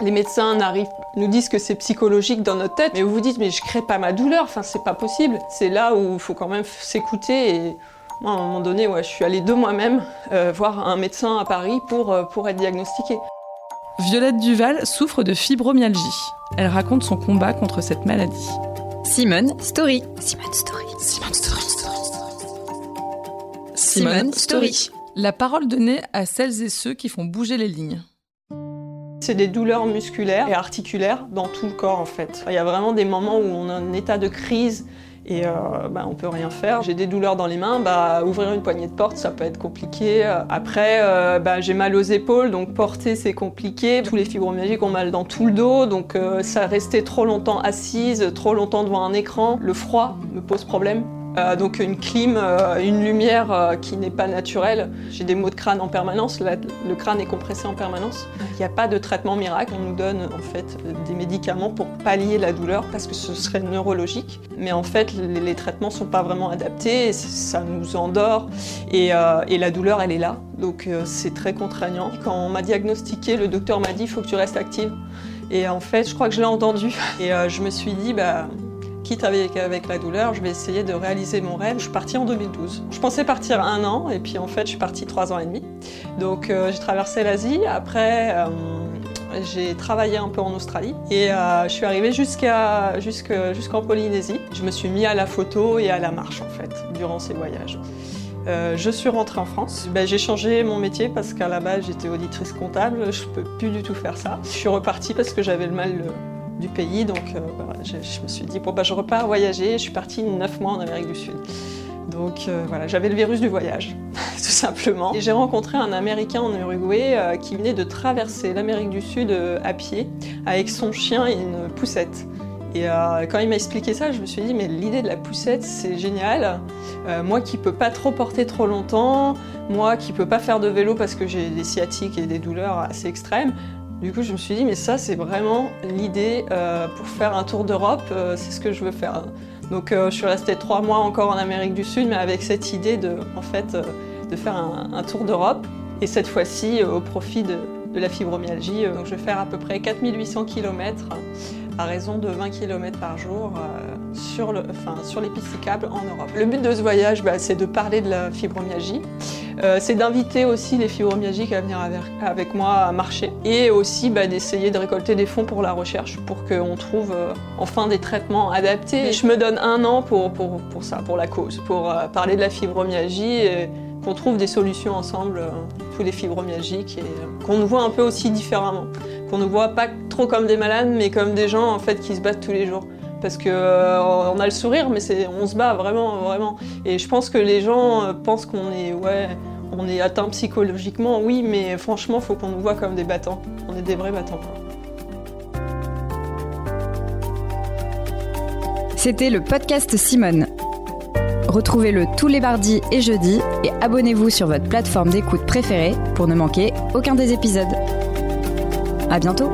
Les médecins nous disent que c'est psychologique dans notre tête, mais vous vous dites mais je crée pas ma douleur, enfin c'est pas possible. C'est là où il faut quand même s'écouter et moi à un moment donné, ouais, je suis allée de moi-même euh, voir un médecin à Paris pour, euh, pour être diagnostiquée. Violette Duval souffre de fibromyalgie. Elle raconte son combat contre cette maladie. Simone Story. Simone Story. Simone Story. Simone Story. La parole donnée à celles et ceux qui font bouger les lignes. C'est des douleurs musculaires et articulaires dans tout le corps en fait. Il y a vraiment des moments où on a un état de crise et euh, bah, on peut rien faire. J'ai des douleurs dans les mains, bah, ouvrir une poignée de porte, ça peut être compliqué. Après, euh, bah, j'ai mal aux épaules, donc porter c'est compliqué. Tous les fibromyalgiques ont mal dans tout le dos, donc euh, ça restait trop longtemps assise, trop longtemps devant un écran. Le froid me pose problème. Euh, donc une clim, euh, une lumière euh, qui n'est pas naturelle. J'ai des maux de crâne en permanence, le crâne est compressé en permanence. Il n'y a pas de traitement miracle, on nous donne en fait des médicaments pour pallier la douleur parce que ce serait neurologique. Mais en fait les, traitements ne sont pas vraiment adaptés, ça nous endort et, et, la douleur elle est là. Donc c'est très contraignant. Quand on m'a diagnostiqué, le docteur m'a dit il faut que tu restes active. Et en fait je crois que je l'ai entendu et je me suis dit bah quitte avec, avec la douleur, je vais essayer de réaliser mon rêve. Je suis partie en 2012. Je pensais partir un an et puis en fait je suis partie trois ans et demi. Donc euh, j'ai traversé l'Asie. Après euh, j'ai travaillé un peu en Australie et euh, je suis arrivée jusqu'à jusqu'en Polynésie. Je me suis mis à la photo et à la marche en fait durant ces voyages. je suis rentrée en France. Ben, j'ai changé mon métier parce qu'à la base j'étais auditrice comptable. Je peux plus du tout faire ça. Je suis repartie parce que j'avais le mal du pays. Donc euh, je, me suis dit, bon, bah, je repars voyager. Je suis partie neuf mois en Amérique du Sud. Donc euh, voilà, j'avais le virus du voyage, tout simplement. J'ai rencontré un Américain en Uruguay euh, qui venait de traverser l'Amérique du Sud à pied avec son chien et une poussette. Et quand il m'a expliqué ça, je me suis dit, mais l'idée de la poussette, c'est génial. moi qui peux pas trop porter trop longtemps, moi qui peux pas faire de vélo parce que j'ai des sciatiques et des douleurs assez extrêmes, du coup, je me suis dit, mais ça, c'est vraiment l'idée euh, pour faire un tour d'Europe, euh, c'est ce que je veux faire. Donc, euh, je suis restée trois mois encore en Amérique du Sud, mais avec cette idée de, en fait, de faire un, tour d'Europe, et cette fois-ci au profit de, la fibromyalgie. Je vais faire à peu près 4800 km à raison de 20 km par jour euh, sur, le, enfin, sur les pistes cyclables en Europe. Le but de ce voyage, bah, c'est de parler de la fibromyalgie, euh, c'est d'inviter aussi les fibromyalgiques à venir avec, moi à marcher et aussi bah, d'essayer de récolter des fonds pour la recherche pour qu'on trouve euh, enfin des traitements adaptés. je me donne un an pour, pour, pour ça, pour la cause, pour parler de la fibromyalgie et qu'on trouve des solutions ensemble, tous les fibromyalgiques, et qu'on nous voit un peu aussi différemment qu'on ne voit pas trop comme des malades, mais comme des gens en fait qui se battent tous les jours. Parce que euh, on a le sourire, mais on se bat vraiment, vraiment. Et je pense que les gens euh, pensent qu'on est, ouais, on est atteint psychologiquement, oui, mais franchement, il faut qu'on nous voit comme des battants. On est des vrais battants. C'était le podcast Simone. Retrouvez-le tous les mardis et jeudis et abonnez-vous sur votre plateforme d'écoute préférée pour ne manquer aucun des épisodes. À bientôt